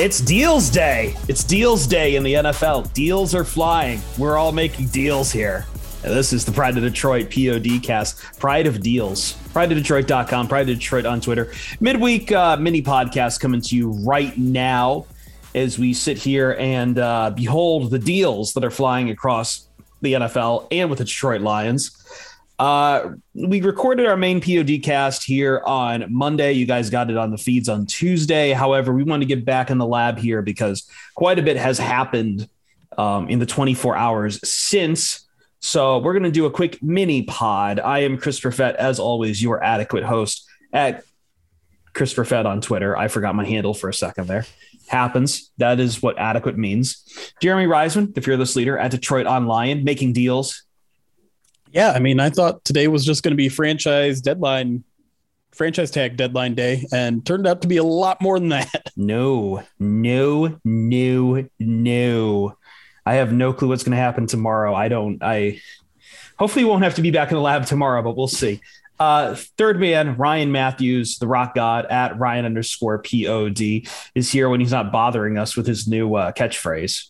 It's deals day. It's deals day in the NFL. Deals are flying. We're all making deals here. And this is the Pride of Detroit POD cast. Pride of Deals. Pride of Detroit.com. Pride of Detroit on Twitter. Midweek uh, mini podcast coming to you right now as we sit here and uh, behold the deals that are flying across the NFL and with the Detroit Lions. Uh, we recorded our main POD cast here on Monday. You guys got it on the feeds on Tuesday. However, we want to get back in the lab here because quite a bit has happened um, in the 24 hours since. So we're going to do a quick mini pod. I am Christopher Fett, as always, your adequate host at Christopher Fett on Twitter. I forgot my handle for a second there. Happens. That is what adequate means. Jeremy Reisman, the fearless leader at DetroitOnLion, making deals yeah, I mean, I thought today was just going to be franchise deadline, franchise tag deadline day, and turned out to be a lot more than that. No, no, no, no. I have no clue what's going to happen tomorrow. I don't. I hopefully won't have to be back in the lab tomorrow, but we'll see. Uh, third man, Ryan Matthews, the rock god at Ryan underscore pod is here when he's not bothering us with his new uh, catchphrase.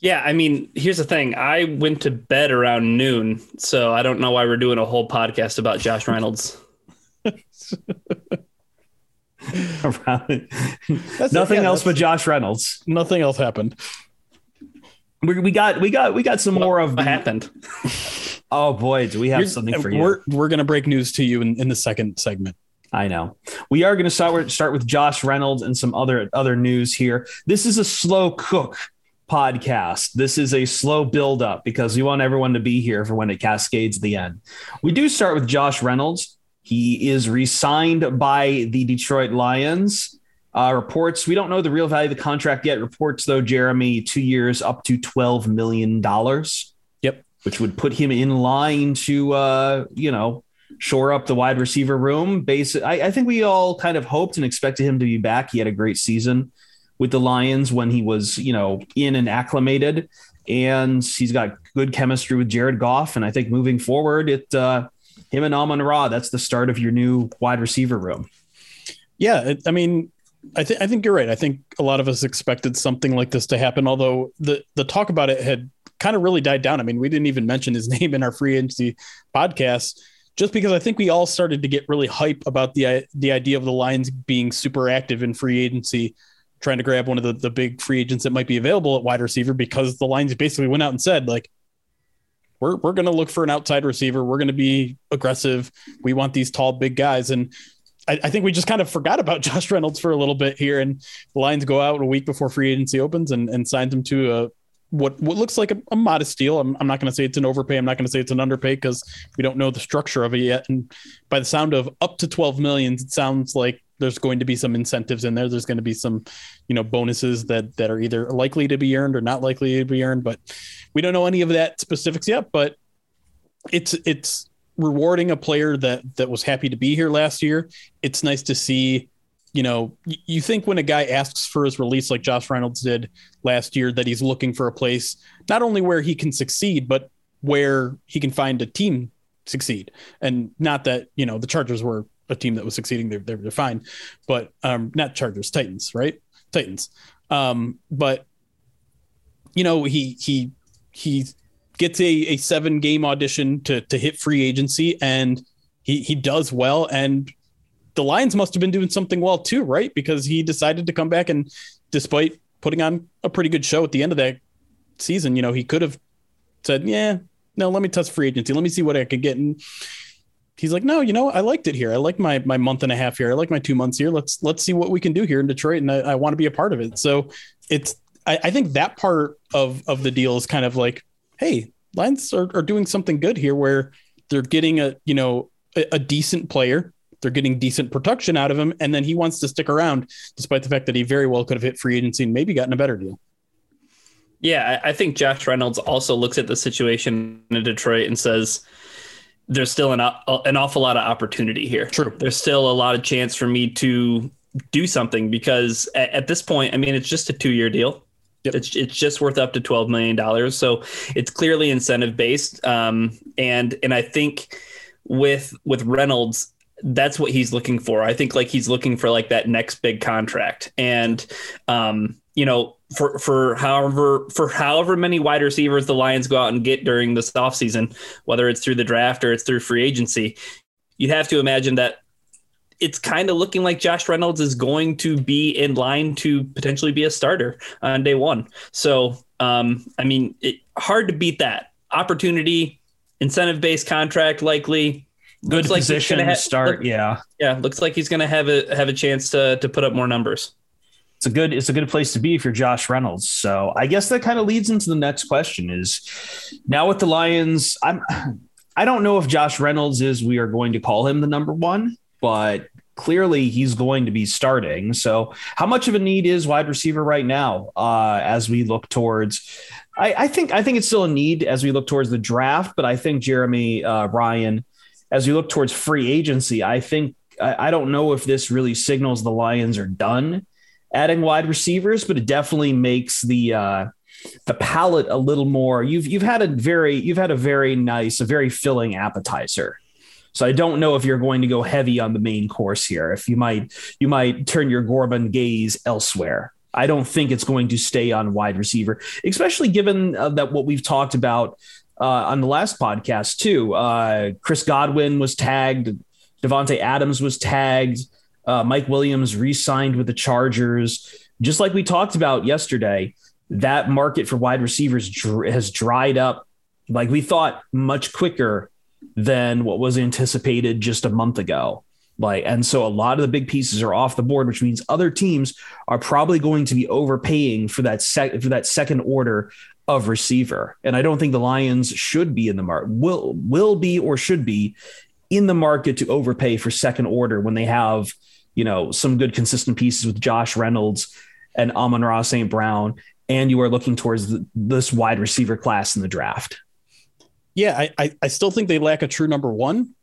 Yeah, I mean, here's the thing. I went to bed around noon, so I don't know why we're doing a whole podcast about Josh Reynolds. nothing yeah, else but Josh Reynolds. Nothing else happened. We, we got we got we got some what, more of what happened. oh boy, do we have Here's, something for you? We're we're gonna break news to you in, in the second segment. I know. We are going to start start with Josh Reynolds and some other other news here. This is a slow cook podcast. This is a slow build up because we want everyone to be here for when it cascades the end. We do start with Josh Reynolds. He is re-signed by the Detroit Lions. Uh, reports we don't know the real value of the contract yet. Reports though, Jeremy, two years up to twelve million dollars. Yep, which would put him in line to uh, you know shore up the wide receiver room. Base, I, I think we all kind of hoped and expected him to be back. He had a great season with the Lions when he was, you know, in and acclimated. And he's got good chemistry with Jared Goff. And I think moving forward, it uh, him and Amon Ra, that's the start of your new wide receiver room. Yeah, it, I mean, I think I think you're right. I think a lot of us expected something like this to happen, although the the talk about it had kind of really died down. I mean, we didn't even mention his name in our free agency podcast just because I think we all started to get really hype about the the idea of the Lions being super active in free agency trying to grab one of the, the big free agents that might be available at wide receiver because the Lions basically went out and said, like, we're, we're going to look for an outside receiver. We're going to be aggressive. We want these tall, big guys. And I, I, think we just kind of forgot about Josh Reynolds for a little bit here. And the Lions go out a week before free agency opens and, and signs him to a, what, what looks like a, a modest deal. I'm, I'm not going to say it's an overpay. I'm not going to say it's an underpay because we don't know the structure of it yet. And by the sound of up to 12 million, it sounds like there's going to be some incentives in there. There's going to be some, you know, bonuses that that are either likely to be earned or not likely to be earned. But we don't know any of that specifics yet. But it's it's rewarding a player that that was happy to be here last year. It's nice to see. You know, you think when a guy asks for his release, like Josh Reynolds did last year, that he's looking for a place not only where he can succeed, but where he can find a team succeed. And not that, you know, the Chargers were a team that was succeeding. They're, they're, fine, but um, not Chargers, Titans, right? Titans. Um, but you know, he, he, he gets a, a seven game audition to, to hit free agency and he, he does well. And the Lions must have been doing something well too, right? Because he decided to come back and despite putting on a pretty good show at the end of that season, you know, he could have said, yeah, no, let me test free agency. Let me see what I could get. And he's like, no, you know, I liked it here. I like my my month and a half here. I like my two months here. Let's let's see what we can do here in Detroit, and I, I want to be a part of it. So it's I, I, think that part of of the deal is kind of like, hey, Lions are, are doing something good here, where they're getting a you know a, a decent player. They're getting decent production out of him, and then he wants to stick around, despite the fact that he very well could have hit free agency and maybe gotten a better deal. Yeah, I think Josh Reynolds also looks at the situation in Detroit and says, "There's still an an awful lot of opportunity here. True. There's still a lot of chance for me to do something because at, at this point, I mean, it's just a two year deal. Yep. It's it's just worth up to twelve million dollars, so it's clearly incentive based. Um, and and I think with with Reynolds, that's what he's looking for. I think like he's looking for like that next big contract, and um, you know, for for however for however many wide receivers the Lions go out and get during this offseason, whether it's through the draft or it's through free agency, you'd have to imagine that it's kind of looking like Josh Reynolds is going to be in line to potentially be a starter on day one. So, um, I mean, it, hard to beat that opportunity, incentive based contract, likely. Good looks position like to start. Look, yeah, yeah. Looks like he's going to have a have a chance to to put up more numbers it's a good it's a good place to be if you're Josh Reynolds. So I guess that kind of leads into the next question is now with the Lions, I'm I don't know if Josh Reynolds is we are going to call him the number one, but clearly he's going to be starting. So how much of a need is wide receiver right now uh, as we look towards I, I, think I think it's still a need as we look towards the draft, but I think Jeremy uh, Ryan, as we look towards free agency, I think I, I don't know if this really signals the Lions are done adding wide receivers, but it definitely makes the uh, the palate a little more. You've you've had a very you've had a very nice, a very filling appetizer. So I don't know if you're going to go heavy on the main course here. If you might you might turn your Gorman gaze elsewhere. I don't think it's going to stay on wide receiver, especially given uh, that what we've talked about uh, on the last podcast too. Uh, Chris Godwin was tagged, Davante Adams was tagged. Uh, Mike Williams re signed with the Chargers. Just like we talked about yesterday, that market for wide receivers dr- has dried up like we thought much quicker than what was anticipated just a month ago. Like, and so a lot of the big pieces are off the board, which means other teams are probably going to be overpaying for that sec- for that second order of receiver. And I don't think the Lions should be in the market, will will be or should be in the market to overpay for second order when they have you know, some good consistent pieces with Josh Reynolds and Amon-Ra St. Brown, and you are looking towards the, this wide receiver class in the draft. Yeah, I, I, I still think they lack a true number one.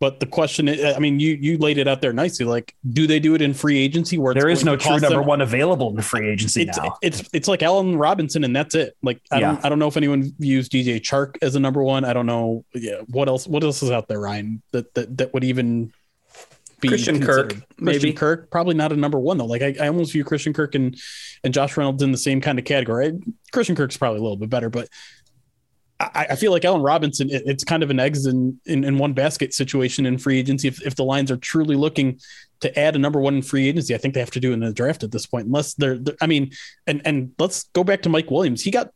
But the question, is, I mean, you you laid it out there nicely. Like, do they do it in free agency where there is no true number them? one available in the free agency it's, now? It's it's like Allen Robinson, and that's it. Like, I yeah. don't I don't know if anyone views DJ Chark as a number one. I don't know. Yeah, what else? What else is out there, Ryan? That that that would even be Christian. Kirk, maybe Christian Kirk, probably not a number one though. Like I, I almost view Christian Kirk and and Josh Reynolds in the same kind of category. Christian Kirk's probably a little bit better, but I, I feel like Allen Robinson, it, it's kind of an eggs in, in, in one basket situation in free agency. If if the Lions are truly looking to add a number one in free agency, I think they have to do it in the draft at this point. Unless they're, they're I mean, and and let's go back to Mike Williams. He got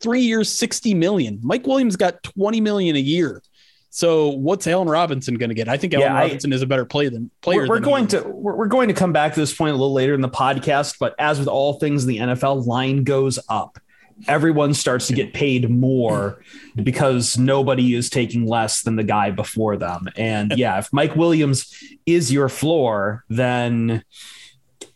three years, sixty million. Mike Williams got twenty million a year so what's Allen Robinson going to get? I think Allen yeah, Robinson I, is a better play than player. We're, we're than going to we're, we're, going to come back to this point a little later in the podcast, but as with all things in the NFL, line goes up. Everyone starts to get paid more because nobody is taking less than the guy before them. And yeah, if Mike Williams is your floor, then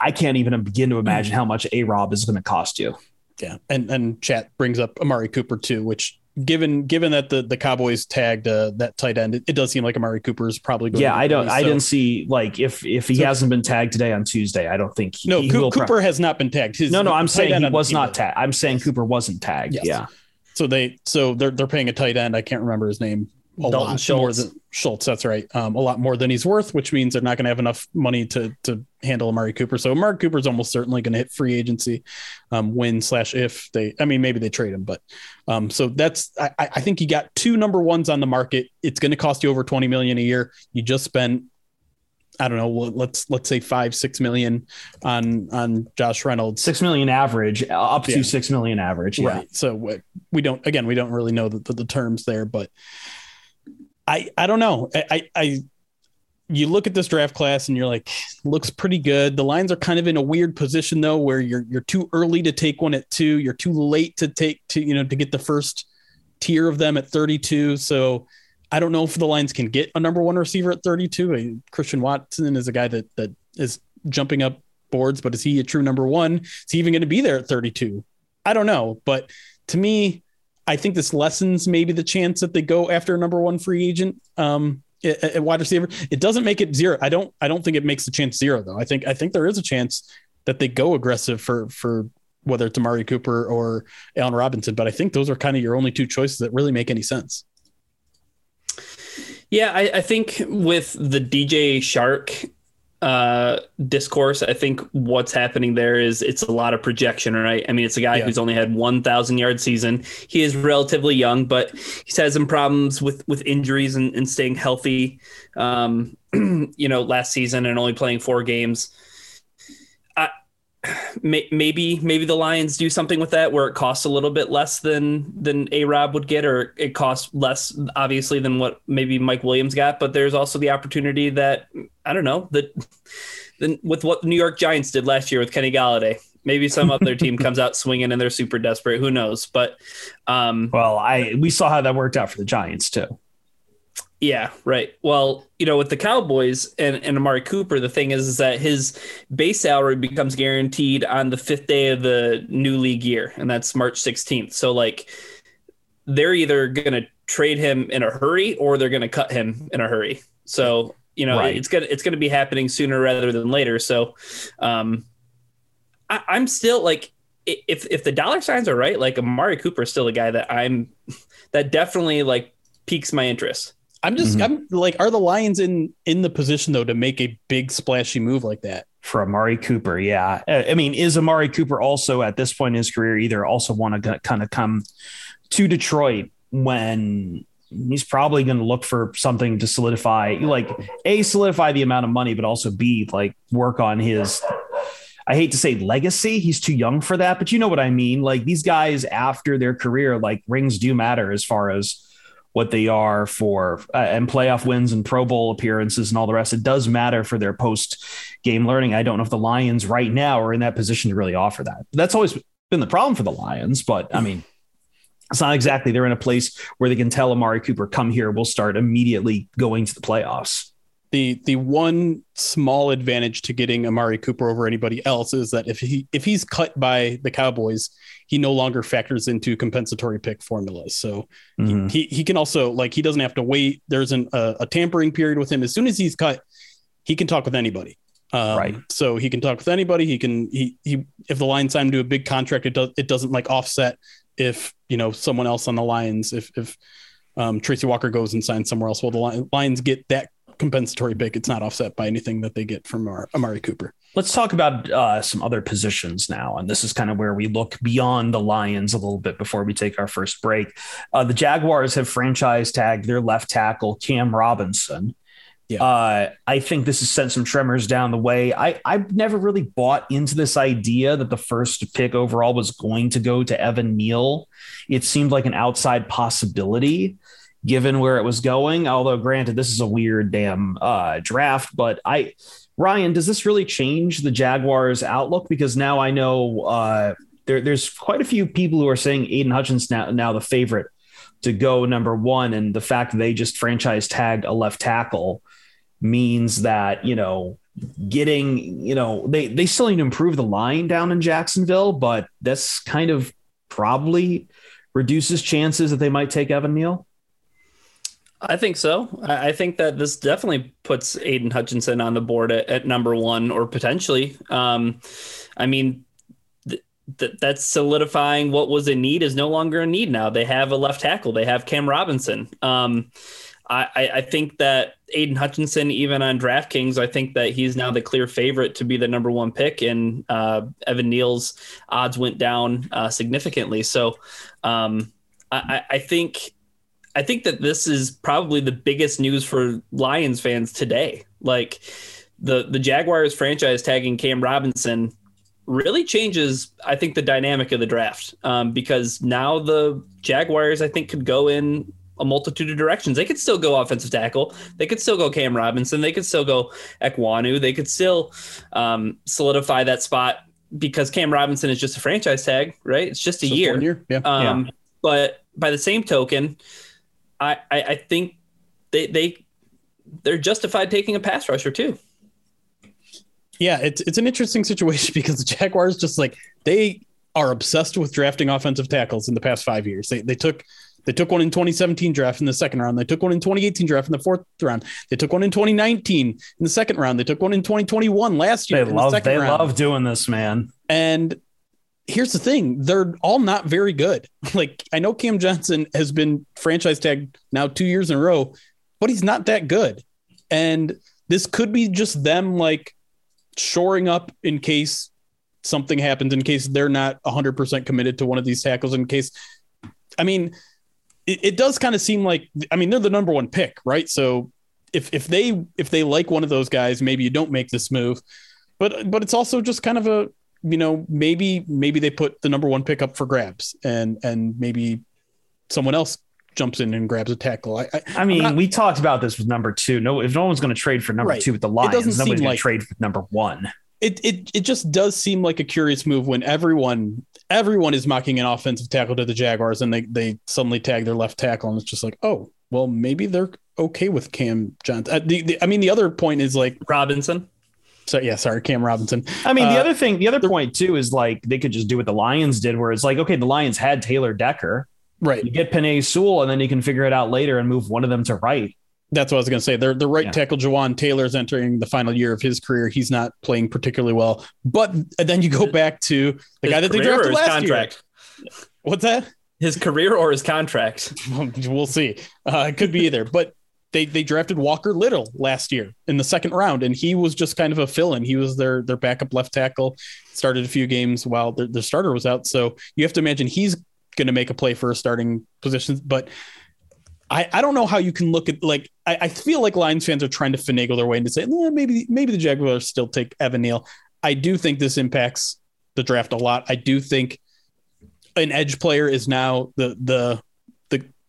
I can't even begin to imagine how much A Rob is going to cost you. Yeah, and and chat brings up Amari Cooper too, which given given that the the Cowboys tagged uh, that tight end, it, it, does seem like Amari Cooper is probably going. Yeah, I don't. so. I didn't see like if if he so, hasn't been tagged today on Tuesday, I don't think. He, no, he Cooper pro- has not been tagged. His, no, no, I'm saying he was not tagged. I'm saying Cooper wasn't tagged. Yes. Yeah. So they so they're they're paying a tight end. I can't remember his name. A Dalton lot Schultz. more than Schultz. That's right. Um, a lot more than he's worth, which means they're not going to have enough money to to handle Amari Cooper. So Amari Cooper's almost certainly going to hit free agency um, when slash if they. I mean, maybe they trade him, but um, so that's. I, I think you got two number ones on the market. It's going to cost you over twenty million a year. You just spent I don't know. Let's let's say five six million on on Josh Reynolds. Six million average, up to Yeah. six million average. Yeah. Right. So we- we don't. Again, we don't really know the, the, the terms there, but I I don't know. I, I I you look at this draft class and you're like, looks pretty good. The lines are kind of in a weird position though, where you're you're too early to take one at two. You're too late to take to you know to get the first tier of them at 32. So I don't know if the Lions can get a number one receiver at 32. Uh, Christian Watson is a guy that that is jumping up boards, but is he a true number one? Is he even going to be there at 32? I don't know. But to me, I think this lessens maybe the chance that they go after a number one free agent um, at, wide receiver. It doesn't make it zero. I don't. I don't think it makes the chance zero though. I think. I think there is a chance that they go aggressive for for whether it's Amari Cooper or Allen Robinson. But I think those are kind of your only two choices that really make any sense. Yeah, I, I think with the DJ Chark uh, discourse, I think what's happening there is it's a lot of projection, right? I mean, it's a guy Yeah. who's only had one thousand yard season. He is relatively young, but he's had some problems with with injuries and, and staying healthy. Um, you know, last season and only playing four games. Maybe maybe the Lions do something with that where it costs a little bit less than than A Rob would get, or it costs less obviously than what maybe Mike Williams got. But there's also the opportunity that I don't know that then with what the New York Giants did last year with Kenny Golladay. Maybe some other team comes out swinging and they're super desperate. Who knows? But um, Well, I we saw how that worked out for the Giants too. Yeah, right. Well, you know, with the Cowboys and, and Amari Cooper, the thing is, is that his base salary becomes guaranteed on the fifth day of the new league year, and that's March 16th. So, like, they're either going to trade him in a hurry or they're going to cut him in a hurry. So, you know, Right. it's gonna it's gonna be happening sooner rather than later. So, um, I, I'm still like, if if the dollar signs are right, like Amari Cooper is still a guy that I'm that definitely like piques my interest. I'm just. Mhm. I'm like, are the Lions in in the position though to make a big splashy move like that? for Amari Cooper. Yeah. Uh, I mean, is Amari Cooper also at this point in his career either also want to kind of come to Detroit when he's probably going to look for something to solidify, like A, solidify the amount of money, but also B, like work on his. I hate to say legacy. He's too young for that, but you know what I mean. Like these guys after their career, like rings do matter as far as what they are for uh, and playoff wins and Pro Bowl appearances and all the rest. It does matter for their post game learning. I don't know if the Lions right now are in that position to really offer that. That's always been the problem for the Lions, but I mean, it's not exactly they're in a place where they can tell Amari Cooper, come here, we'll start immediately going to the playoffs. The the one small advantage to getting Amari Cooper over anybody else is that if he if he's cut by the Cowboys, he no longer factors into compensatory pick formulas. So Mhm. he he can also like he doesn't have to wait. There's an, a, a tampering period with him. As soon as he's cut, he can talk with anybody. Um, Right. So he can talk with anybody. He can he he if the Lions sign him to a big contract, it does it doesn't like offset if you know someone else on the Lions if if um, Tracy Walker goes and signs somewhere else. Well, the Lions get that compensatory pick. It's not offset by anything that they get from Amari, Amari Cooper. Let's talk about uh, some other positions now. And this is kind of where we look beyond the Lions a little bit before we take our first break. Uh, the Jaguars have franchise tagged their left tackle, Cam Robinson. Yeah. Uh, I think this has sent some tremors down the way. I, I've never really bought into this idea that the first pick overall was going to go to Evan Neal. It seemed like an outside possibility given where it was going. Although, granted, this is a weird damn uh, draft, but I, Ryan, does this really change the Jaguars' outlook? Because now I know uh, there, there's quite a few people who are saying Aidan Hutchins now, now the favorite to go number one, and the fact that they just franchise tagged a left tackle means that you know getting you know they they still need to improve the line down in Jacksonville, but this kind of probably reduces chances that they might take Evan Neal. I think so. I, think that this definitely puts Aidan Hutchinson on the board at, at number one or potentially. Um, I mean, th- th- that's solidifying what was a need is no longer a need now. They have a left tackle. They have Cam Robinson. Um, I, I think that Aidan Hutchinson, even on DraftKings, I think that he's now the clear favorite to be the number one pick, and uh, Evan Neal's odds went down uh, significantly. So um, I, I think I think that this is probably the biggest news for Lions fans today. Like the the Jaguars franchise tagging Cam Robinson really changes, I think, the dynamic of the draft um, because now the Jaguars, I think, could go in a multitude of directions. They could still go offensive tackle. They could still go Cam Robinson. They could still go Ekwonu. They could still um, solidify that spot because Cam Robinson is just a franchise tag, right? It's just a Just year. year, yeah. Um, But by the same token, I, I, I think they they they're justified taking a pass rusher too. Yeah, it's it's an interesting situation because the Jaguars just like they are obsessed with drafting offensive tackles in the past five years. They they took they took one in 2017 draft in the second round. They took one in 2018 draft in the fourth round. They took one in 2019 in the second round. They took one in 2021 last year They in the love second they round. love doing this, man. And here's the thing they're all not very good. Like, I know Cam Johnson has been franchise tagged now two years in a row, but he's not that good. And this could be just them like shoring up in case something happens, in case they're not 100% committed to one of these tackles, in case, I mean, it, it does kind of seem like, I mean, they're the number one pick, right? So if, if they, if they like one of those guys, maybe you don't make this move but but it's also just kind of a you know maybe maybe they put the number one pick up for grabs and and maybe someone else jumps in and grabs a tackle. I, I, I mean, not- we talked about this with number two. No, if no one's going to trade for number Right. two with the doesn't Lions, seem nobody's going like- to trade for number one. it it it just does seem like a curious move when everyone everyone is mocking an offensive tackle to the Jaguars and they they suddenly tag their left tackle and it's just like oh well maybe they're okay with Cam Johnson. Uh, the, the, I mean the other point is like Robinson. So yeah sorry Cam Robinson. I mean, the Uh, other thing, the other point too is like they could just do what the Lions did, where it's like, okay, the Lions had Taylor Decker. Right. You get Penei Sewell, and then you can figure it out later and move one of them to right. That's what I was going to say. Their the right Yeah. tackle Jawaan Taylor's entering the final year of his career. He's not playing particularly well. But then you go back to the guy that they drafted last contract. year. What's that? His career or his contract. we'll see. Uh, it could be either. But they they drafted Walker Little last year in the second round, and he was just kind of a fill-in. He was their their backup left tackle. Started a few games while the, their starter was out. So you have to imagine he's going to make a play for a starting position. But I, I don't know how you can look at like I, I feel like Lions fans are trying to finagle their way into saying "Eh, maybe maybe the Jaguars still take Evan Neal. I do think this impacts the draft a lot. I do think an edge player is now the the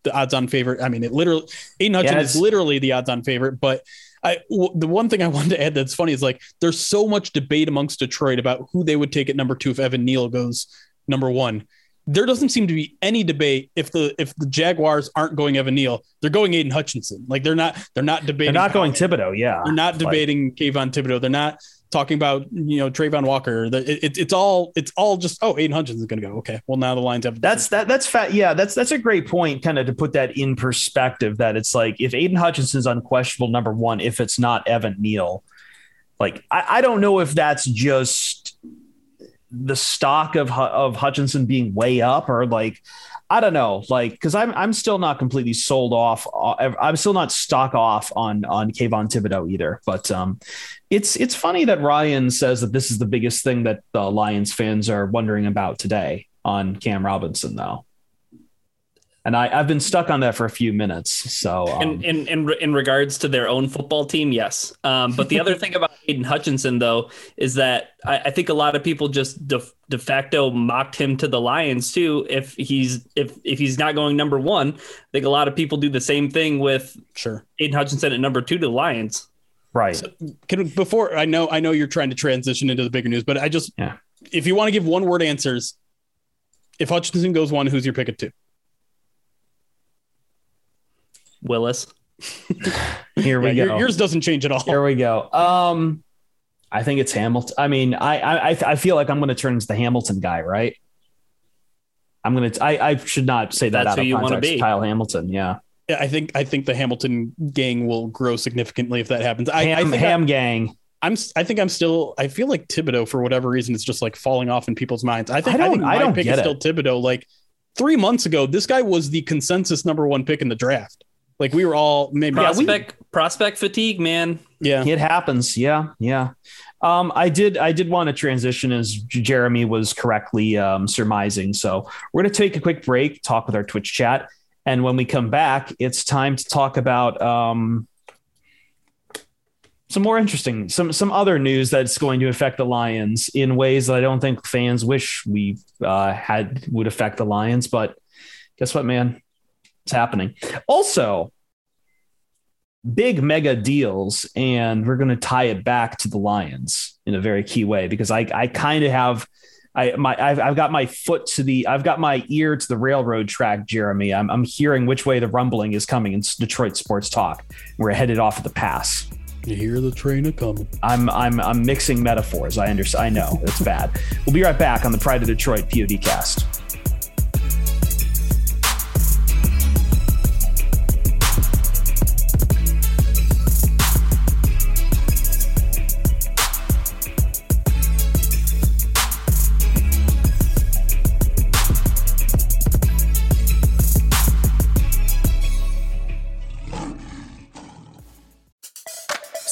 the, odds on favorite. I mean, it literally Aidan Hutchinson Yeah, is literally the odds on favorite. But I w- the one thing I wanted to add that's funny is like there's so much debate amongst Detroit about who they would take at number two if Evan Neal goes number one. There doesn't seem to be any debate if the if the Jaguars aren't going Evan Neal, they're going Aidan Hutchinson. Like they're not they're not debating. They're not going Thibodeaux, yeah. They're not Like, debating Kayvon Thibodeaux. They're not talking about you know Travon Walker. The, it, it- it's all it's all just oh Aidan Hutchinson's going to go. Okay, well now the lines have That's that. That's fat. Yeah, that's that's a great point. Kind of to put that in perspective. That it's like if Aidan Hutchinson's unquestionable number one, if it's not Evan Neal, like I, I don't know if that's just the stock of of Hutchinson being way up or like I don't know, like because I'm I'm still not completely sold off. uh, I'm still not stock off on on Kayvon Thibodeaux either. But um, it's it's funny that Ryan says that this is the biggest thing that the Lions fans are wondering about today on Cam Robinson, though. And I, I've been stuck on that for a few minutes. So um, in, in in in regards to their own football team, yes. Um, but the other thing about Aidan Hutchinson, though, is that I, I think a lot of people just de, de facto mocked him to the Lions too. If he's if if he's not going number one, I think a lot of people do the same thing with sure. Aidan Hutchinson at number two to the Lions. Right. Can before I know I know you're trying to transition into the bigger news, but I just Yeah. if you want to give one word answers, if Hutchinson goes one, who's your pick at two? Willis. Here we Yeah, go. your- yours doesn't change at all. Here we go. Um, I think it's Hamilton. I mean, I I I- I feel like I'm going to turn into the Hamilton guy, right? I'm gonna. I, I should not say that That's out who of you wanna context. be. Kyle Hamilton, yeah. Yeah, I think I think the Hamilton gang will grow significantly if that happens. I, Ham, I think ham gang. I'm I think I'm still I feel like Thibodeaux for whatever reason is just like falling off in people's minds. I think I, don't, I think my I don't pick get is still it. Thibodeaux. Like three months ago, this guy was the consensus number one pick in the draft. Like we were all maybe yeah, we- Prospect prospect fatigue, man. yeah. It happens. Yeah, yeah. Um, I did. I did want to transition as Jeremy was correctly um, surmising. So we're going to take a quick break, talk with our Twitch chat, and when we come back, it's time to talk about um, some more interesting, some some other news that's going to affect the Lions in ways that I don't think fans wish we uh, had would affect the Lions. But guess what, man? It's happening. Also, big mega deals, and we're going to tie it back to the Lions in a very key way because I I kind of have. I my I've, I've got my foot to the I've got my ear to the railroad track, Jeremy. I'm I'm hearing which way the rumbling is coming in Detroit sports talk. We're headed off at the pass. You hear the train a coming. I'm I'm I'm mixing metaphors. I understand. I know it's bad. We'll be right back on the Pride of Detroit POD cast.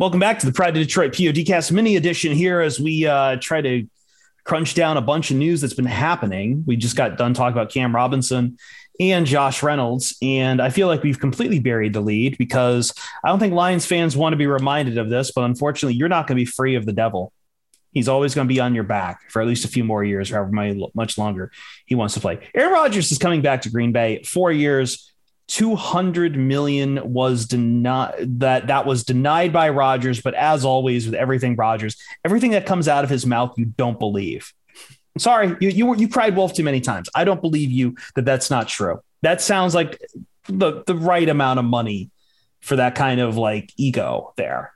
Welcome back to the Pride of Detroit PODcast mini edition here as we uh, try to crunch down a bunch of news that's been happening. We just got done talking about Cam Robinson and Josh Reynolds, and I feel like we've completely buried the lead because I don't think Lions fans want to be reminded of this, but unfortunately, you're not going to be free of the devil. He's always going to be on your back for at least a few more years, or however much longer he wants to play. Aaron Rodgers is coming back to Green Bay, four years, 200 million was denied that that was denied by Rodgers but as always with everything Rodgers everything that comes out of his mouth you don't believe. Sorry, you you you cried wolf too many times. I don't believe you that that's not true. That sounds like the the right amount of money for that kind of like ego there.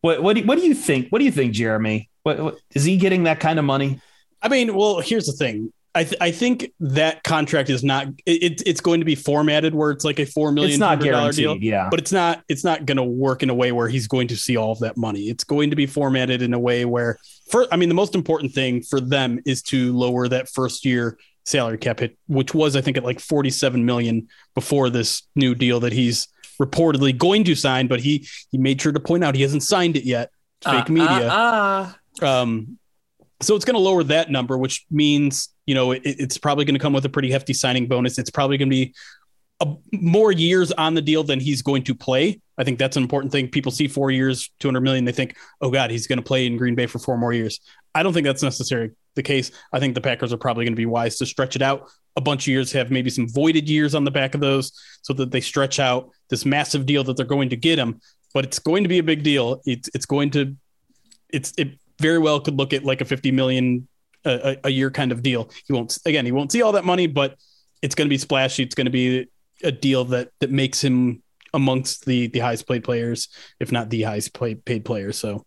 What what do, what do you think? What do you think, Jeremy? What, what is he getting that kind of money? I mean, well, here's the thing. I, th- I think that contract is not it, it's going to be formatted where it's like a four million It's not guaranteed, deal, yeah. but it's not it's not going to work in a way where he's going to see all of that money. It's going to be formatted in a way where, for I mean, the most important thing for them is to lower that first year salary cap hit, which was I think at like forty seven million before this new deal that he's reportedly going to sign, but he he made sure to point out he hasn't signed it yet. Fake Uh, media. uh, uh. Um, so it's going to lower that number, which means you know it, it's probably going to come with a pretty hefty signing bonus. It's probably going to be a, more years on the deal than he's going to play. I think that's an important thing. People see four years, two hundred million, they think, oh god, he's going to play in Green Bay for four more years. I don't think that's necessarily the case. I think the Packers are probably going to be wise to stretch it out a bunch of years, have maybe some voided years on the back of those, so that they stretch out this massive deal that they're going to get him. But it's going to be a big deal. It's it's going to it's it very well could look at like a 50 million a, a year kind of deal. He won't again, he won't see all that money, but it's going to be splashy. It's going to be a deal that that makes him amongst the the highest paid players, if not the highest paid paid player. So,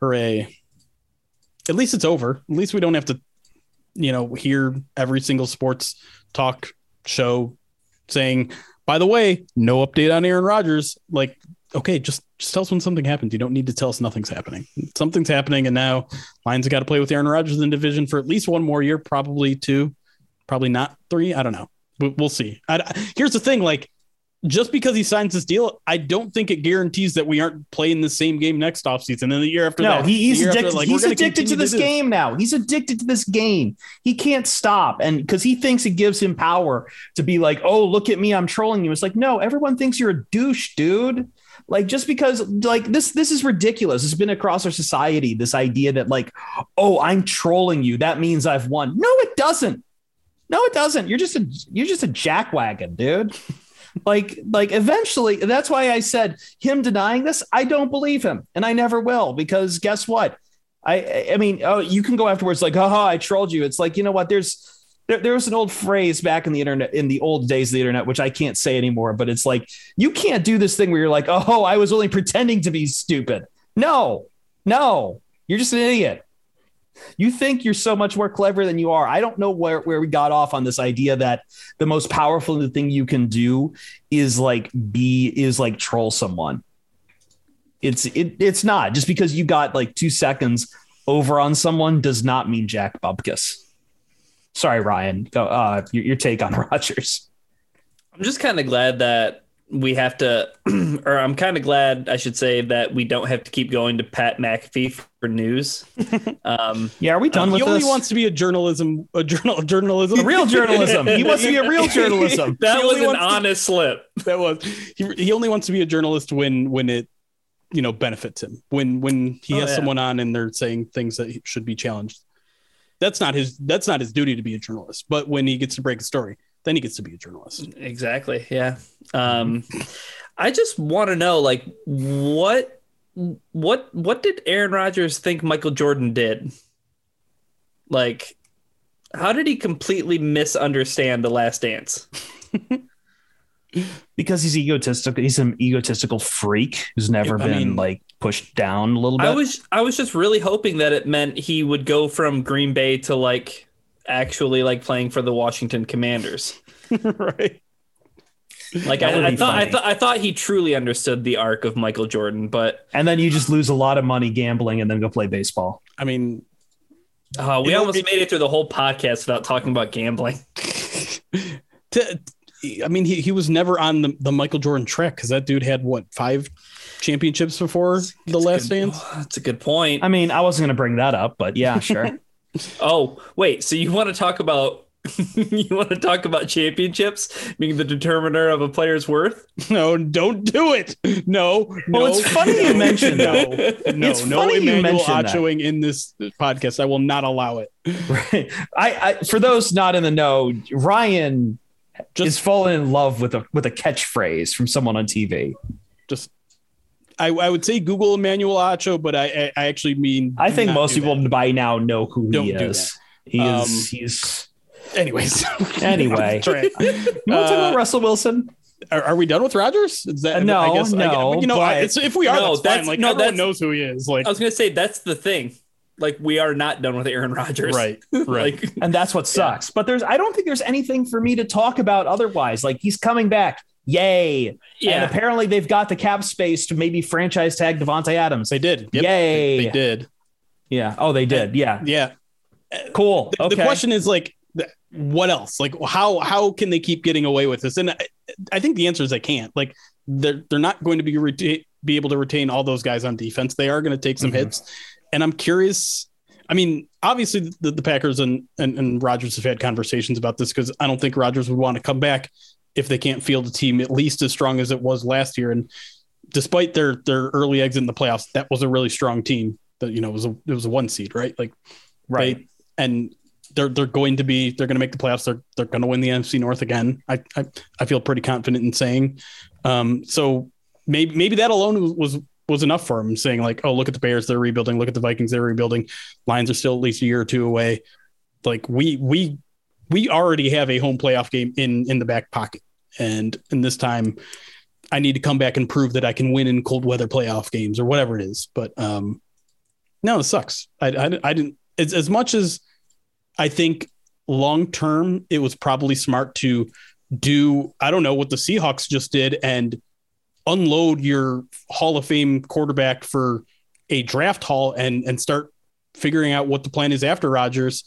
hooray! At least it's over. At least we don't have to, you know, hear every single sports talk show saying, "By the way, no update on Aaron Rodgers." Like, okay, just just tell us when something happens. You don't need to tell us nothing's happening. Something's happening, and now Lions have got to play with Aaron Rodgers in division for at least one more year, probably two, probably not three. I don't know, but we'll see. I, here's the thing: like, just because he signs this deal, I don't think it guarantees that we aren't playing the same game next offseason. And then the year after No, that, he, he's addicted. that, like, he's addicted to this do game now. He's addicted to this game. He can't stop, and because he thinks it gives him power to be like, "Oh, look at me, I'm trolling you." It's like, no, everyone thinks you're a douche, dude. Like just because, like this, this is ridiculous. It's been across our society. This idea that like, oh, I'm trolling you. That means I've won. No, it doesn't. No, it doesn't. You're just a you're just a jackwagon, dude. like like eventually that's why I said him denying this, I don't believe him and I never will because guess what? I I mean, oh, you can go afterwards like, "Haha, I trolled you." It's like, you know what? There's there, there was an old phrase back in the internet in the old days of the internet which I can't say anymore, but it's like you can't do this thing where you're like, "Oh, I was only pretending to be stupid." No. No. You're just an idiot. You think you're so much more clever than you are. I don't know where, where we got off on this idea that the most powerful thing you can do is like be is like troll someone. It's it, it's not just because you got like two seconds over on someone does not mean Jack Bubkus. Sorry, Ryan. Go, uh, your, your take on Rodgers. I'm just kind of glad that we have to, or I'm kind of glad I should say that we don't have to keep going to Pat McAfee for news. Um, yeah, are we done um, with he this? only wants to be a journalism, a journal, journalism, a real journalism. he wants to be a real journalism. that was an honest to, slip. That was. He, he only wants to be a journalist when when it, you know, benefits him. When when he oh, has yeah. someone on and they're saying things that should be challenged. That's not his. That's not his duty to be a journalist. But when he gets to break a story, then he gets to be a journalist. Exactly. Yeah. Um, I just want to know, like, what, what, what did Aaron Rodgers think Michael Jordan did? Like, how did he completely misunderstand the Last Dance? because he's egotistical. He's an egotistical freak who's never been mean, like pushed down a little bit. I was, I was just really hoping that it meant he would go from Green Bay to like actually like playing for the Washington Commanders. right. Like I, I thought, I thought, I thought he truly understood the arc of Michael Jordan, but and then you just lose a lot of money gambling and then go play baseball. I mean, uh, we almost made it through the whole podcast without talking about gambling. to, I mean, he, he was never on the, the Michael Jordan track because that dude had what five championships before the last good, dance. Oh, that's a good point. I mean, I wasn't going to bring that up, but yeah, sure. oh, wait. So you want to talk about you want to talk about championships being the determiner of a player's worth? No, don't do it. No. Well, no, it's funny no, you mentioned no, no, it's no Emmanuel Achoing in this podcast. I will not allow it. Right. I, I for those not in the know, Ryan just is falling in love with a with a catchphrase from someone on TV. Just I, I, would say Google Emmanuel Acho, but I, I actually mean I think most people that. by now know who Don't he is. He um, is he's anyways. anyway. you want to talk about uh, Russell Wilson? Are, are, we done with Rodgers? Is that, no, I guess, no. I, you know, if we are, no, that's, that's Like no, everyone knows who he is. Like I was gonna say, that's the thing. Like we are not done with Aaron Rodgers, right? Right, like, and that's what sucks. Yeah. But there's, I don't think there's anything for me to talk about otherwise. Like he's coming back. Yay. Yeah. And apparently they've got the cap space to maybe franchise tag Davante Adams. They did. Yep. Yay. They, they, did. Yeah. Oh, they did. Yeah. Yeah. Cool. The, okay. the question is like, what else? Like, how how can they keep getting away with this? And I, I think the answer is they can't. Like, they're they're not going to be reta- be able to retain all those guys on defense. They are going to take some mm-hmm. hits, and I'm curious. I mean, obviously the, the Packers and, and and Rodgers have had conversations about this because I don't think Rodgers would want to come back if they can't field a team at least as strong as it was last year. And despite their their early exit in the playoffs, that was a really strong team. That you know was a it was a one seed, right? Like right. They, and they're they're going to be they're going to make the playoffs. They're they're going to win the NFC North again. I, I I feel pretty confident in saying. Um, so maybe maybe that alone was was enough for him saying like, oh, look at the Bears, they're rebuilding. Look at the Vikings, they're rebuilding. Lions are still at least a year or two away. Like we we we already have a home playoff game in in the back pocket and and this time I need to come back and prove that I can win in cold weather playoff games or whatever it is. But um, no, it sucks. I, I, I didn't as, as much as I think long term it was probably smart to do I don't know what the Seahawks just did and unload your Hall of Fame quarterback for a draft haul and and start figuring out what the plan is after Rodgers.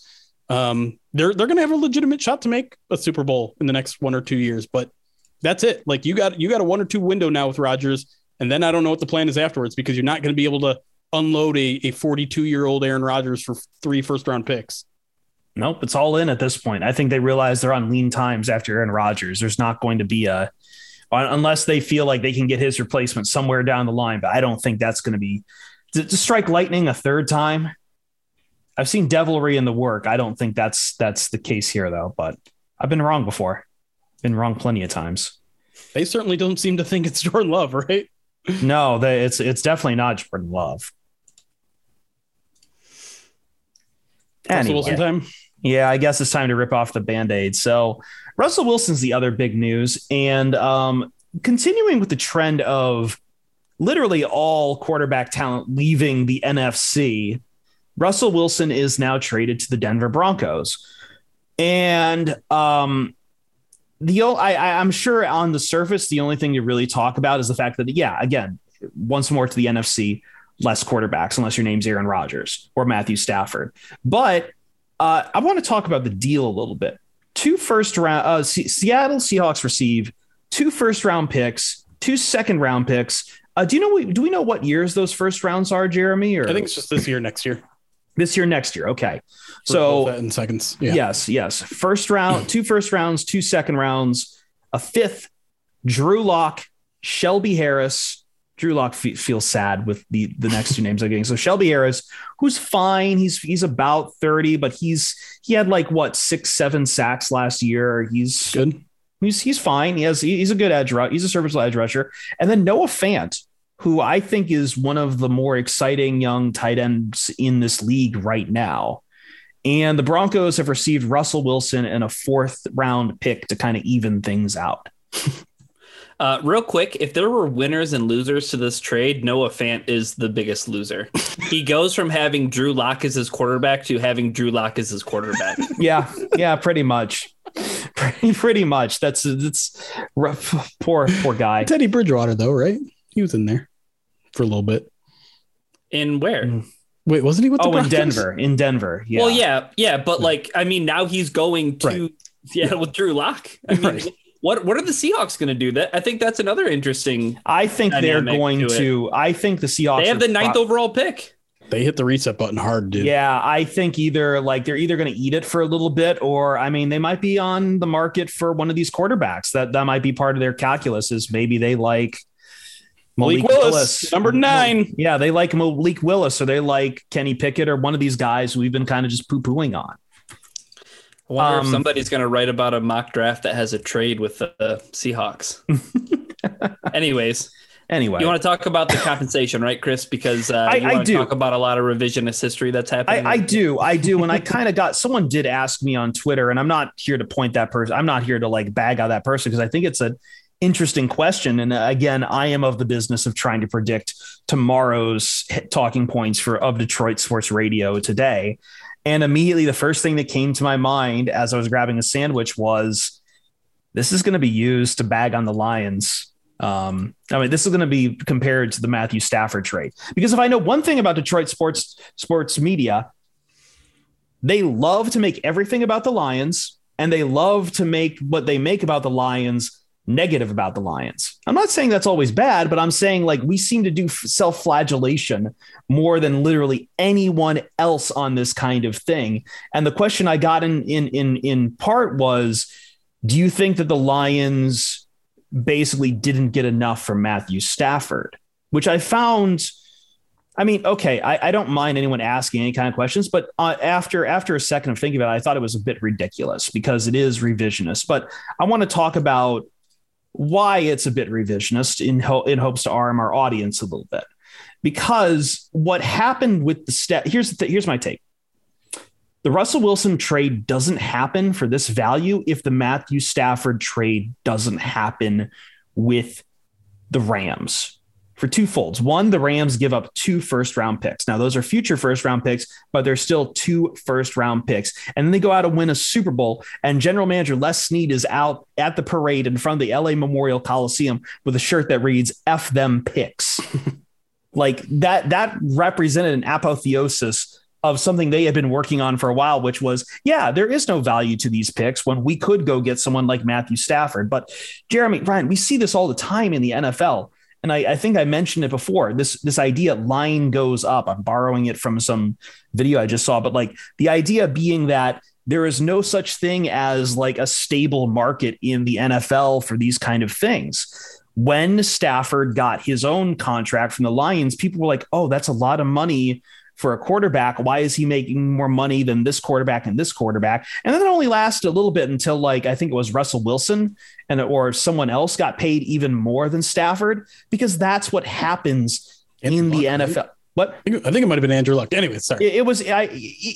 Um, they're they're going to have a legitimate shot to make a Super Bowl in the next one or two years, but that's it. Like you got you got a one or two window now with Rodgers, and then I don't know what the plan is afterwards because you're not going to be able to unload a a 42 year old Aaron Rodgers for three first round picks. Nope, it's all in at this point. I think they realize they're on lean times after Aaron Rodgers. There's not going to be a unless they feel like they can get his replacement somewhere down the line, but I don't think that's going to be to, to strike lightning a third time. I've seen devilry in the work. I don't think that's that's the case here though, but I've been wrong before. Been wrong plenty of times. They certainly don't seem to think it's Jordan Love, right? No, they, it's it's definitely not Jordan Love. Russell Wilson time. Yeah, I guess it's time to rip off the band-aid. So Russell Wilson's the other big news. And um, continuing with the trend of literally all quarterback talent leaving the NFC, Russell Wilson is now traded to the Denver Broncos. And um, the I, I'm sure on the surface, the only thing you really talk about is the fact that, yeah, again, once more to the NFC, less quarterbacks, unless your name's Aaron Rodgers or Matthew Stafford. But uh, I want to talk about the deal a little bit. Two first round, uh, C- Seattle Seahawks receive two first round picks, two second round picks. Uh, do you know? Do we know what years those first rounds are, Jeremy? Or I think it's just this year, next year. This year, next year. Okay. so in seconds. Yeah. Yes, yes. First round, two first rounds, two second rounds, a fifth. Drew Lock, Shelby Harris. Drew Lock fe- feels sad with the the next two names I'm getting. So Shelby Harris, who's fine. He's he's about 30, but he's he had like what six, seven sacks last year. He's good. He's he's fine. He has he's a good edge rusher. He's a serviceable edge rusher. And then Noah Fant, who I think is one of the more exciting young tight ends in this league right now. And the Broncos have received Russell Wilson and a fourth round pick to kind of even things out. Uh, real quick, if there were winners and losers to this trade, Noah Fant is the biggest loser. he goes from having Drew Lock as his quarterback to having Drew Lock as his quarterback. yeah, yeah, pretty much. Pretty, pretty much. That's that's rough. Poor, poor guy. Teddy Bridgewater, though, right? He was in there for a little bit. In where? Mm. Wait, wasn't he with? oh, in Denver. In Denver. Yeah. Well, yeah, yeah, but like, I mean, now he's going to right. yeah with Drew Lock. I mean, right. What what are the Seahawks going to do? That I think that's another interesting. I think they're going to. to I think the Seahawks. They have the ninth pro- overall pick. They hit the reset button hard, dude. Yeah, I think either like they're either going to eat it for a little bit, or I mean, they might be on the market for one of these quarterbacks. That that might be part of their calculus. Is maybe they like Malik, Malik Willis, Willis, number nine. Yeah, they like Malik Willis, or they like Kenny Pickett, or one of these guys we've been kind of just poo pooing on. I wonder um, if somebody's going to write about a mock draft that has a trade with the Seahawks. Anyways, anyway, you want to talk about the compensation, right, Chris? Because uh, I, I do talk about a lot of revisionist history that's happening. I, I do, I do, and I kind of got someone did ask me on Twitter, and I'm not here to point that person. I'm not here to like bag out that person because I think it's an interesting question. And uh, again, I am of the business of trying to predict tomorrow's talking points for of Detroit sports radio today. And immediately, the first thing that came to my mind as I was grabbing a sandwich was this is going to be used to bag on the Lions. Um, I mean, this is going to be compared to the Matthew Stafford trade because if I know one thing about Detroit sports sports media, they love to make everything about the Lions, and they love to make what they make about the Lions negative about the Lions. I'm not saying that's always bad, but I'm saying like we seem to do self flagellation more than literally anyone else on this kind of thing. And the question I got in in in in part was, do you think that the Lions basically didn't get enough from Matthew Stafford? Which I found. I mean, okay, I, I, don't mind anyone asking any kind of questions, but uh, after after a second of thinking about it, I thought it was a bit ridiculous because it is revisionist. But I want to talk about why it's a bit revisionist in, ho- in hopes to arm our audience a little bit. Because what happened with the step here's the th- here's my take. The Russell Wilson trade doesn't happen for this value if the Matthew Stafford trade doesn't happen with the Rams for two folds. One, the Rams give up two first round picks. Now, those are future first round picks, but they're still two first round picks. And then they go out and win a Super Bowl. And general manager Les Snead is out at the parade in front of the LA Memorial Coliseum with a shirt that reads F them picks. like that, that represented an apotheosis of something they had been working on for a while, which was, yeah, there is no value to these picks when we could go get someone like Matthew Stafford. But Jeremy, Ryan, we see this all the time in the NFL and I, I, think I mentioned it before. This this idea line goes up. I'm borrowing it from some video I just saw, but like the idea being that there is no such thing as like a stable market in the NFL for these kind of things. When Stafford got his own contract from the Lions, people were like, "Oh, that's a lot of money for a quarterback. Why is he making more money than this quarterback and this quarterback? And then it only lasted a little bit until like I think it was Russell Wilson and or someone else got paid even more than Stafford because that's what happens Andrew in the NFL. Right? What I think it might have been Andrew Luck. Anyway, sorry. It, it was I,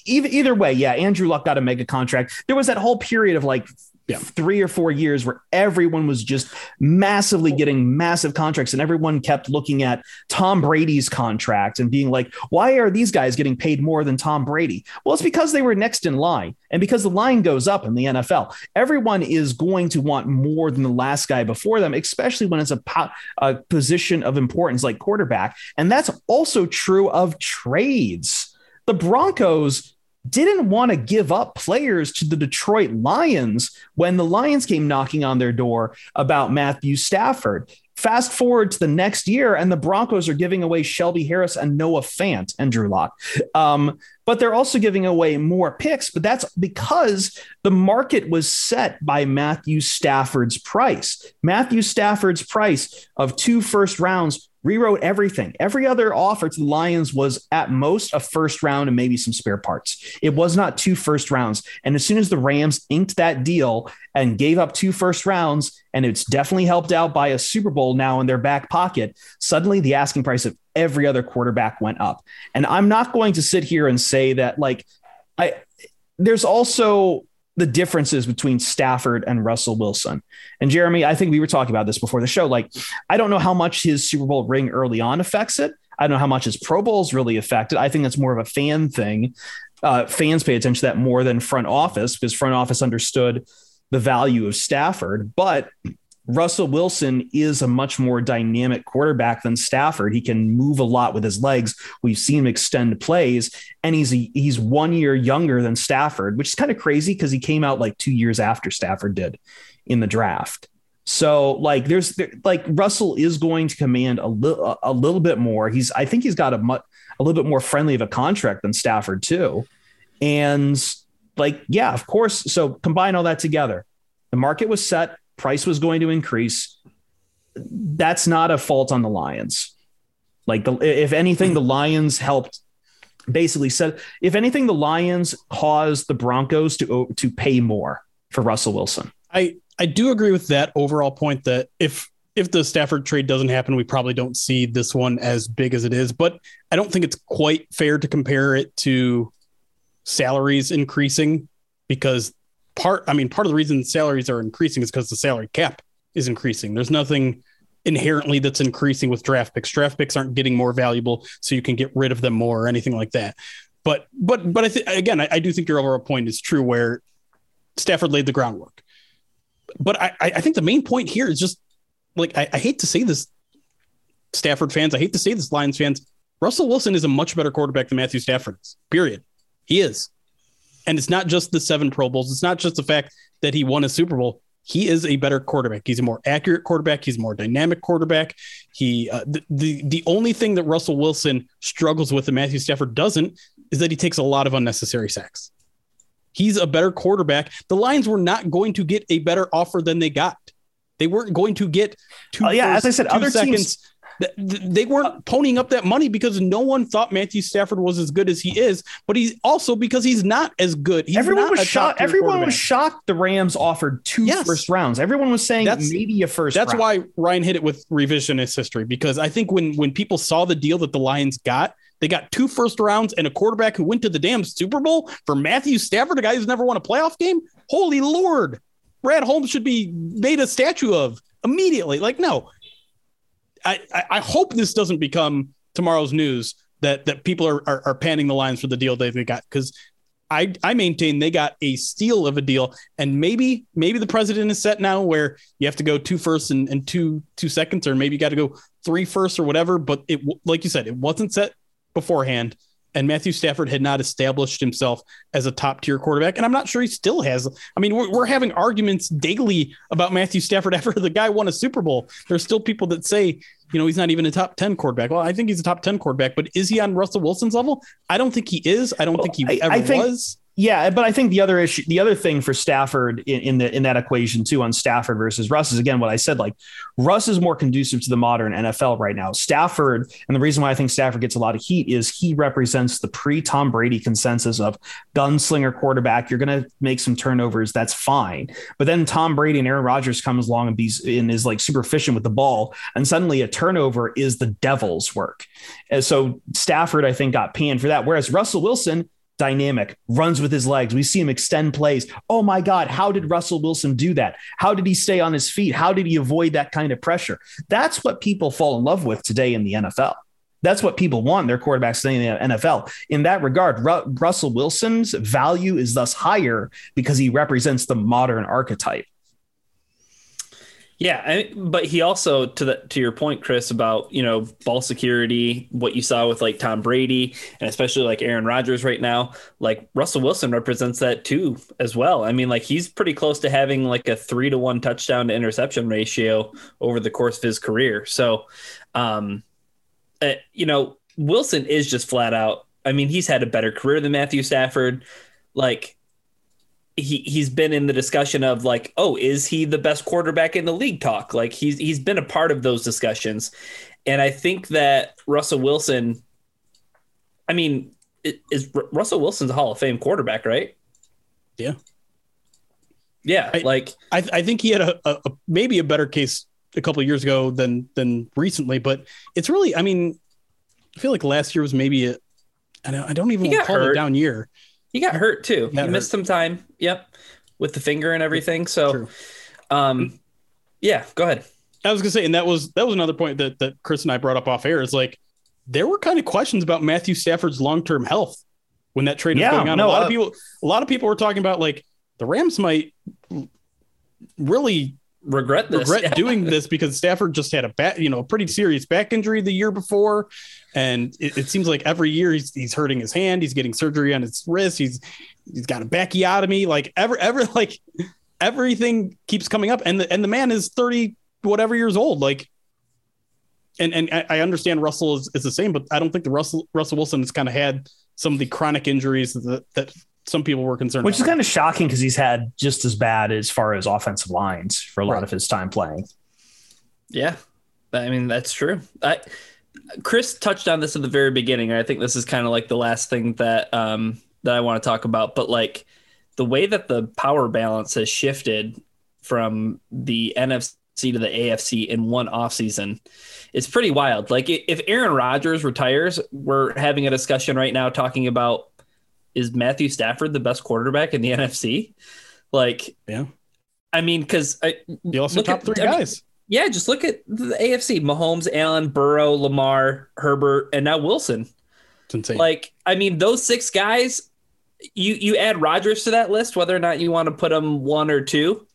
either either way. Yeah, Andrew Luck got a mega contract. There was that whole period of like yeah. three or four years where everyone was just massively getting massive contracts and everyone kept looking at Tom Brady's contract and being like, why are these guys getting paid more than Tom Brady? Well, it's because they were next in line. And because the line goes up in the NFL, everyone is going to want more than the last guy before them, especially when it's a, po- a position of importance like quarterback. And that's also true of trades. The Broncos didn't want to give up players to the Detroit Lions when the Lions came knocking on their door about Matthew Stafford. Fast forward to the next year, and the Broncos are giving away Shelby Harris and Noah Fant and Drew Lock. Um, but they're also giving away more picks, but that's because the market was set by Matthew Stafford's price. Matthew Stafford's price of two first rounds rewrote everything. Every other offer to the Lions was at most a first round and maybe some spare parts. It was not two first rounds. And as soon as the Rams inked that deal and gave up two first rounds, and it's definitely helped out by a Super Bowl now in their back pocket, suddenly the asking price of every other quarterback went up. And I'm not going to sit here and say that, like, I, there's also the differences between Stafford and Russell Wilson. And Jeremy, I think we were talking about this before the show. Like, I don't know how much his Super Bowl ring early on affects it. I don't know how much his Pro Bowls really affected. I think that's more of a fan thing. Uh, fans pay attention to that more than front office because front office understood the value of Stafford. But Russell Wilson is a much more dynamic quarterback than Stafford. He can move a lot with his legs. We've seen him extend plays, and he's a, he's one year younger than Stafford, which is kind of crazy because he came out like two years after Stafford did in the draft. So like there's there, like Russell is going to command a little a little bit more. He's I think he's got a much a little bit more friendly of a contract than Stafford too, and like yeah, of course. So combine all that together. The market was set price was going to increase. That's not a fault on the Lions. Like the, if anything, the Lions helped basically said, if anything, the Lions caused the Broncos to to pay more for Russell Wilson. I I do agree with that overall point that if if the Stafford trade doesn't happen, we probably don't see this one as big as it is. But I don't think it's quite fair to compare it to salaries increasing because part i mean part of the reason salaries are increasing is because the salary cap is increasing. There's nothing inherently that's increasing with draft picks. Draft picks aren't getting more valuable so you can get rid of them more or anything like that. But but but i think again I, I, do think your overall point is true where stafford laid the groundwork. But i i think the main point here is just like I, I hate to say this stafford fans i hate to say this lions fans russell wilson is a much better quarterback than matthew stafford is period. He is and it's not just the seven Pro Bowls. It's not just the fact that he won a Super Bowl. He is a better quarterback. He's a more accurate quarterback. He's a more dynamic quarterback. He uh, the, the the only thing that Russell Wilson struggles with and Matthew Stafford doesn't is that he takes a lot of unnecessary sacks. He's a better quarterback. The Lions were not going to get a better offer than they got. They weren't going to get two. Uh, yeah, first, as I said, other seconds. teams they weren't ponying up that money because no one thought Matthew Stafford was as good as he is, but he's also because he's not as good. He's everyone was shocked. Everyone was shocked. The Rams offered two yes. first rounds. Everyone was saying that's, maybe a first. That's round. why Ryan hit it with revisionist history because I think when when people saw the deal that the Lions got, they got two first rounds and a quarterback who went to the damn Super Bowl for Matthew Stafford, a guy who's never won a playoff game. Holy Lord, Brad Holmes should be made a statue of immediately. Like, no, I, I hope this doesn't become tomorrow's news that that people are are, are panning the Lions for the deal they've got because I I maintain they got a steal of a deal. And maybe maybe the president is set now where you have to go two firsts and, and two two seconds or maybe you got to go three firsts or whatever but it like you said it wasn't set beforehand and Matthew Stafford had not established himself as a top tier quarterback. And I'm not sure he still has. I mean, we're, we're, having arguments daily about Matthew Stafford after the guy won a Super Bowl. There's still people that say, you know, he's not even a top 10 quarterback. Well, I think he's a top 10 quarterback, but is he on Russell Wilson's level? I don't think he is. I don't well, think he I, ever I think, was. Yeah, but I think the other issue, the other thing for Stafford in, in, the in that equation too on Stafford versus Russ is again what I said. Like Russ is more conducive to the modern NFL right now. Stafford, and the reason why I think Stafford gets a lot of heat is he represents the pre Tom Brady consensus of gunslinger quarterback. You're going to make some turnovers, that's fine. But then Tom Brady and Aaron Rodgers comes along and, be, and is like super efficient with the ball, and suddenly a turnover is the devil's work. And so Stafford, I think, got panned for that. Whereas Russell Wilson dynamic, runs with his legs. We see him extend plays. Oh my God, how did Russell Wilson do that? How did he stay on his feet? How did he avoid that kind of pressure? That's what people fall in love with today in the NFL. That's what people want their quarterbacks in the NFL. In that regard, Ru- Russell Wilson's value is thus higher because he represents the modern archetype. Yeah, I, but he also to the to your point, Chris, about you know ball security, what you saw with like Tom Brady and especially like Aaron Rodgers right now, like Russell Wilson represents that too as well. I mean, like he's pretty close to having like a three to one touchdown to interception ratio over the course of his career. So, um, uh, you know, Wilson is just flat out. I mean, he's had a better career than Matthew Stafford. Like he he's been in the discussion of like, oh, is he the best quarterback in the league? Talk like he's he's been a part of those discussions, and I think that Russell Wilson. I mean, is Russell Wilson's a Hall of Fame quarterback, right? Yeah. Yeah, I, like I, I think he had a, a, a maybe a better case a couple years ago than than recently, but it's really, I mean, I feel like last year was maybe a, I don't, I don't even call it a down year. He got hurt too. He, he missed some time. Yep, with the finger and everything. So, True. um, yeah, go ahead. I was gonna say, and that was that was another point that that Chris and I brought up off air. Is like there were kind of questions about Matthew Stafford's long term health when that trade yeah, was going on. No, a lot uh, of people, a lot of people were talking about like the Rams might really regret this. regret yeah. doing this because Stafford just had a back, you know, a pretty serious back injury the year before, and it, it, seems like every year he's he's hurting his hand, he's getting surgery on his wrist, he's he's got a backiotomy, like ever ever like everything keeps coming up, and the and the man is thirty whatever years old, like. And and I understand Russell is, is the same, but I don't think the Russell Russell Wilson has kind of had some of the chronic injuries that, that some people were concerned. Which is kind of shocking because he's had just as bad as far as offensive lines for a lot of his time playing. Yeah, I mean that's true. I, Chris touched on this at the very beginning. I think this is kind of like the last thing that um, that I want to talk about. But like the way that the power balance has shifted from the NFC to the AFC in one offseason is pretty wild. Like if Aaron Rodgers retires, we're having a discussion right now talking about is Matthew Stafford the best quarterback in the NFC? Like, yeah. I mean, because you also top at, three I guys. Mean, yeah, just look at the AFC: Mahomes, Allen, Burrow, Lamar, Herbert, and now Wilson. It's insane. Like, I mean, those six guys. You you add Rodgers to that list, whether or not you want to put them one or two,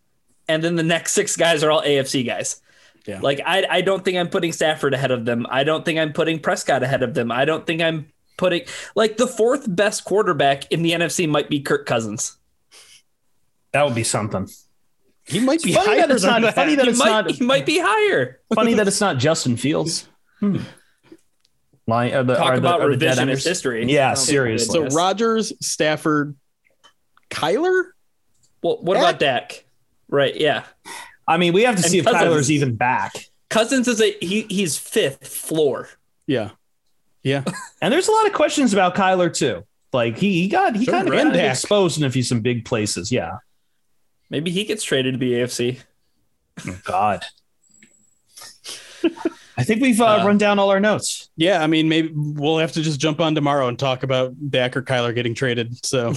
and then the next six guys are all AFC guys. Yeah. Like I I don't think I'm putting Stafford ahead of them. I don't think I'm putting Prescott ahead of them. I don't think I'm putting like the fourth best quarterback in the NFC might be Kirk Cousins. That would be something. He might be funny higher that it's not, that. Funny that he it's might, not. He might be higher. Funny that it's not Justin Fields. Hmm. Line, are the, Talk are about the, are revisionist history. Yeah, seriously. So Rodgers, Stafford, Kyler. Well, what Dak? about Dak? Right. Yeah. I mean, we have to and see Cousins, if Kyler's even back. Cousins is a he. He's fifth floor. Yeah. Yeah. and there's a lot of questions about Kyler too. Like he, he got he kind of got exposed in a few some big places. Yeah. Maybe he gets traded to the AFC. Oh, God. I think we've uh, uh, run down all our notes. Yeah, I mean, maybe we'll have to just jump on tomorrow and talk about Dak or Kyler getting traded. So,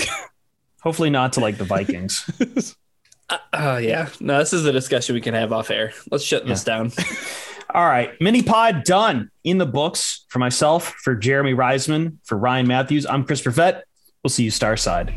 hopefully not to like the Vikings. uh, uh, yeah, no, this is a discussion we can have off air. Let's shut yeah. this down. All right. Mini pod done in the books for myself, for Jeremy Reisman, for Ryan Matthews. I'm Chris Perfett. We'll see you Starside.